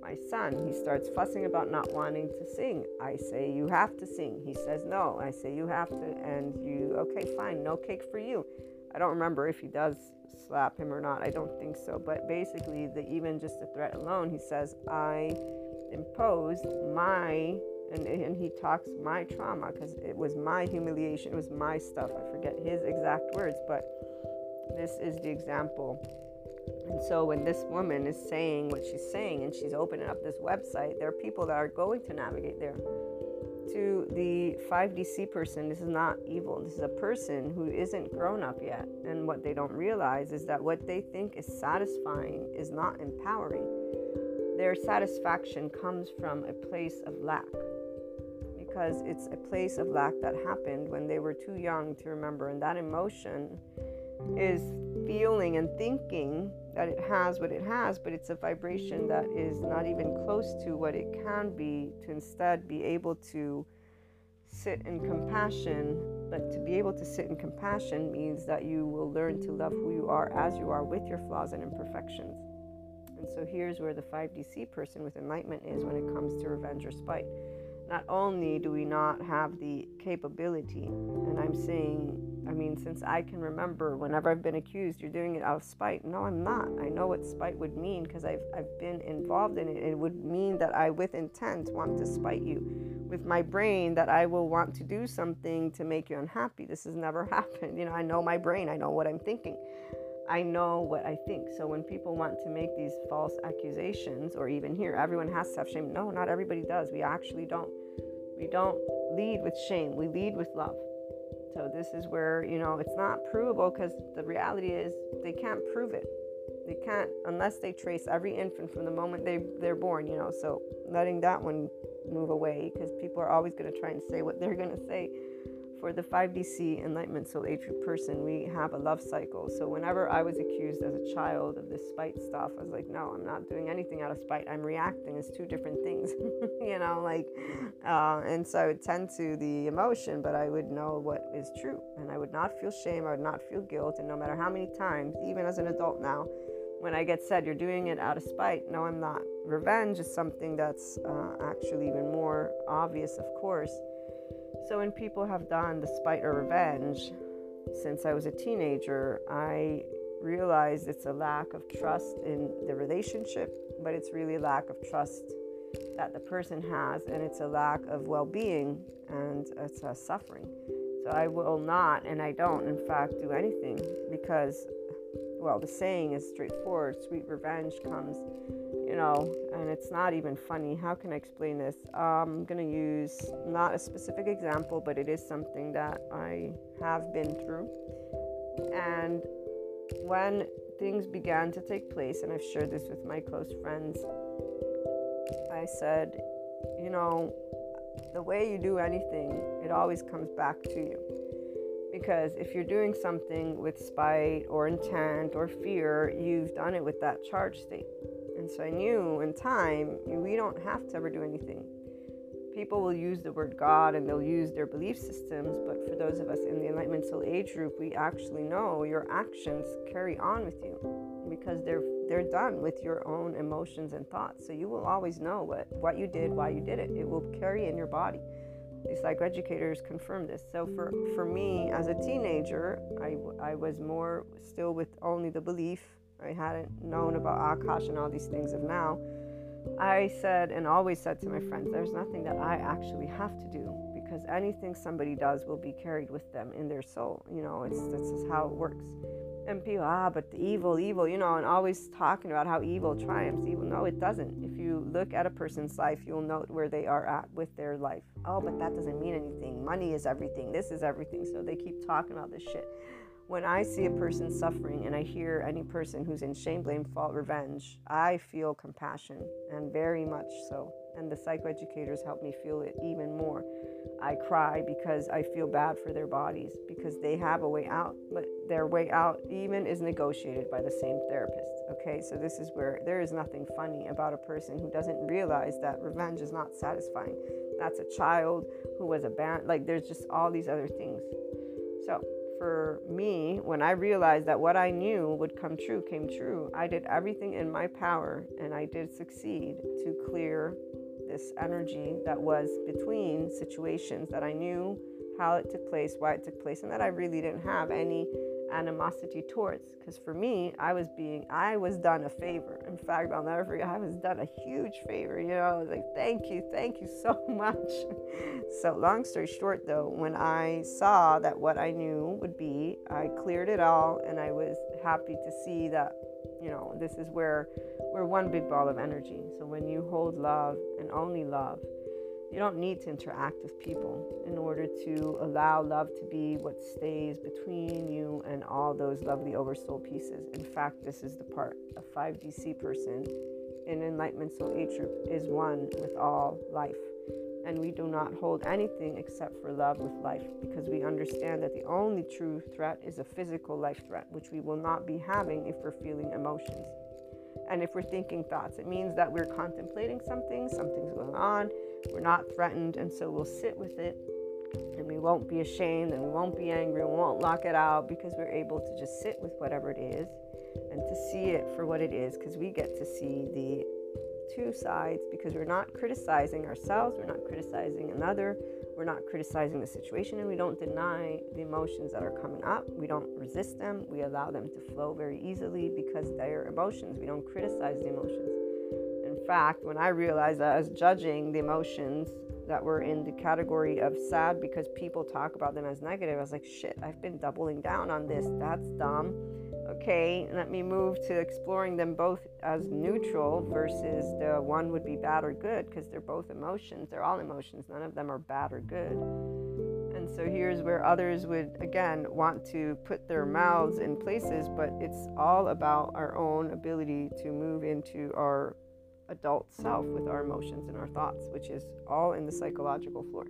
Speaker 1: my son. He starts fussing about not wanting to sing. I say, You have to sing. He says, No. I say, You have to. And you, okay, fine, no cake for you. I don't remember if he does slap him or not. I don't think so. But basically, the, even just the threat alone, he says, I imposed my, and, and he talks my trauma because it was my humiliation, it was my stuff. I forget his exact words, but this is the example and so when this woman is saying what she's saying and she's opening up this website, there are people that are going to navigate there. To the 5DC person, this is not evil. This is a person who isn't grown up yet. And what they don't realize is that what they think is satisfying is not empowering. Their satisfaction comes from a place of lack because it's a place of lack that happened when they were too young to remember. And that emotion is feeling and thinking that it has what it has, but it's a vibration that is not even close to what it can be, to instead be able to sit in compassion. But to be able to sit in compassion means that you will learn to love who you are as you are with your flaws and imperfections. And so here's where the 5DC person with enlightenment is when it comes to revenge or spite. Not only do we not have the capability, and I'm saying I mean, since I can remember, whenever I've been accused, you're doing it out of spite. No, I'm not. I know what spite would mean because I've, I've been involved in it. It would mean that I, with intent, want to spite you. With my brain, that I will want to do something to make you unhappy. This has never (laughs) happened. You know, I know my brain, I know what I'm thinking. I know what I think. So when people want to make these false accusations, or even here, everyone has to have shame. No, not everybody does. We actually don't. We don't lead with shame, we lead with love. So this is where, you know, it's not provable because the reality is they can't prove it. They can't unless they trace every infant from the moment they they're born, you know. So letting that one move away because people are always going to try and say what they're going to say for the 5DC Enlightenment Soul Age person, we have a love cycle. So whenever I was accused as a child of this spite stuff, I was like, no, I'm not doing anything out of spite. I'm reacting. It's two different things, (laughs) you know, like, uh, and so I would tend to the emotion, but I would know what is true. And I would not feel shame. I would not feel guilt. And no matter how many times, even as an adult now, when I get said you're doing it out of spite, no, I'm not. Revenge is something that's uh, actually even more obvious, of course so, when people have done the spite or revenge since I was a teenager, I realized it's a lack of trust in the relationship, but it's really a lack of trust that the person has, and it's a lack of well being and it's a suffering. So, I will not, and I don't, in fact, do anything because, well, the saying is straightforward sweet revenge comes you know, and it's not even funny. How can I explain this? Um, I'm going to use not a specific example, but it is something that I have been through. And when things began to take place, and I've shared this with my close friends, I said, you know, the way you do anything, it always comes back to you. Because if you're doing something with spite or intent or fear, you've done it with that charge state. So I knew in time, we don't have to ever do anything. People will use the word God and they'll use their belief systems, but for those of us in the Enlightenment Soul Age group, we actually know your actions carry on with you because they're they're done with your own emotions and thoughts. So you will always know what, what you did, why you did it. It will carry in your body. These psychoeducators confirm this. So for, for me as a teenager, I, I was more still with only the belief I hadn't known about Akash and all these things of now, I said and always said to my friends, there's nothing that I actually have to do because anything somebody does will be carried with them in their soul. You know, it's this is how it works. And people, ah, but evil, evil, you know, and always talking about how evil triumphs. Evil, no, it doesn't. If you look at a person's life, you'll note where they are at with their life. Oh, but that doesn't mean anything. Money is everything. This is everything. So they keep talking about this shit when I see a person suffering and I hear any person who's in shame, blame, fault, revenge, I feel compassion and very much so. And the psychoeducators help me feel it even more. I cry because I feel bad for their bodies because they have a way out, but their way out even is negotiated by the same therapist. Okay, so this is where there is nothing funny about a person who doesn't realize that revenge is not satisfying. That's a child who was abandoned. Like, there's just all these other things. So, for me, when I realized that what I knew would come true came true, I did everything in my power and I did succeed to clear this energy that was between situations that I knew how it took place, why it took place, and that I really didn't have any animosity towards. Because for me, I was being, I was done a favor. In fact, I'll never forget, I was done a huge favor. You know, I was like, thank you, thank you so (laughs) much. so, long story short, though, when I saw that what I knew would be, I cleared it all, and I was happy to see that, you know, this is where we're one big ball of energy. So, when you hold love and only love, you don't need to interact with people in order to allow love to be what stays between you and all those lovely oversoul pieces. In fact, this is the part a 5DC person in Enlightenment Soul Age group is one with all life. And we do not hold anything except for love with life because we understand that the only true threat is a physical life threat, which we will not be having if we're feeling emotions. And if we're thinking thoughts, it means that we're contemplating something, something's going on, we're not threatened, and so we'll sit with it and we won't be ashamed and we won't be angry and we won't lock it out because we're able to just sit with whatever it is and to see it for what it is because we get to see the two sides because we're not criticizing ourselves, we're not criticizing another, we're not criticizing the situation, and we don't deny the emotions that are coming up. We don't resist them, we allow them to flow very easily because they're emotions. We don't criticize the emotions fact, when I realized that I was judging the emotions that were in the category of sad because people talk about them as negative, I was like, shit, I've been doubling down on this. That's dumb. Okay, let me move to exploring them both as neutral versus the one would be bad or good because they're both emotions. They're all emotions. None of them are bad or good. And so here's where others would again want to put their mouths in places, but it's all about our own ability to move into our adult self with our emotions and our thoughts, which is all in the psychological floor.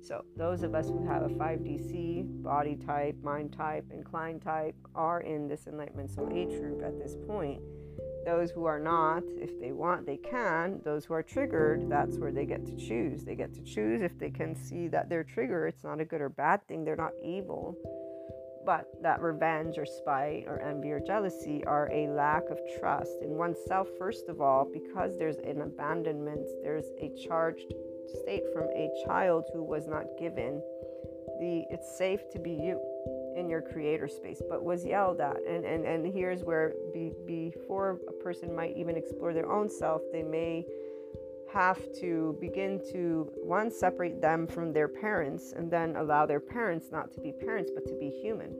Speaker 1: So, those of us who have a 5DC body type, mind type, inclined type are in this enlightenment soul age group at this point. Those who are not, if they want, they can. Those who are triggered, that's where they get to choose. They get to choose if they can see that they're triggered. It's not a good or bad thing, they're not evil but that revenge or spite or envy or jealousy are a lack of trust in oneself, first of all, because there's an abandonment, there's a charged state from a child who was not given the it's safe to be you in your creator space but was yelled at. And and, and here's where be, before a person might even explore their own self they may have to begin to one separate them from their parents and then allow their parents not to be parents but to be human.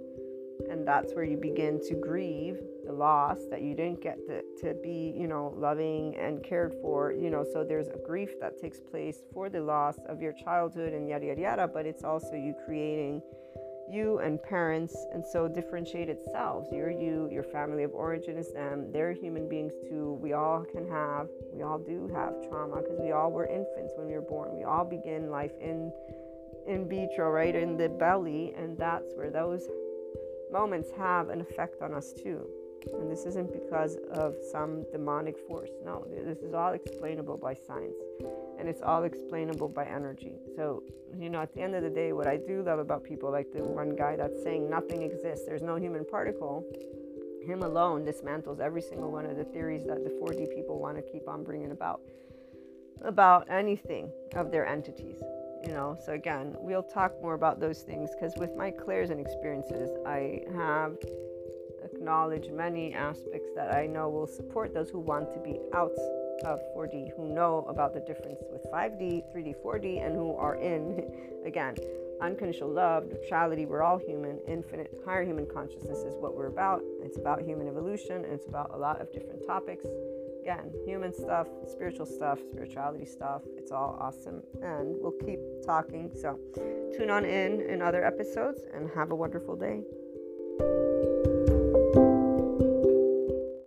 Speaker 1: And that's where you begin to grieve the loss that you didn't get to, to be you know loving and cared for you know. So there's a grief that takes place for the loss of your childhood and yada yada yada but it's also you creating you and parents and so differentiated selves. You're you your family of origin is them. They're human beings too. We all can have we all do have trauma because we all were infants when we were born. We all begin life in in vitro right in the belly and that's where those moments have an effect on us too and this isn't because of some demonic force. No, this is all explainable by science and it's all explainable by energy. So, you know, at the end of the day, what I do love about people like the one guy that's saying nothing exists, there's no human particle, him alone dismantles every single one of the theories that the 4D people want to keep on bringing about about anything of their entities you know so again we'll talk more about those things because with my clairs and experiences i have acknowledge many aspects that I know will support those who want to be out of 4D, who know about the difference with 5D, 3D, 4D, and who are in, (laughs) again, unconditional love, neutrality. We're all human, infinite, higher human consciousness is what we're about. It's about human evolution, and it's about a lot of different topics. Again, human stuff, spiritual stuff, spirituality stuff. It's all awesome, and we'll keep talking. So, tune on in in other episodes and have a wonderful day.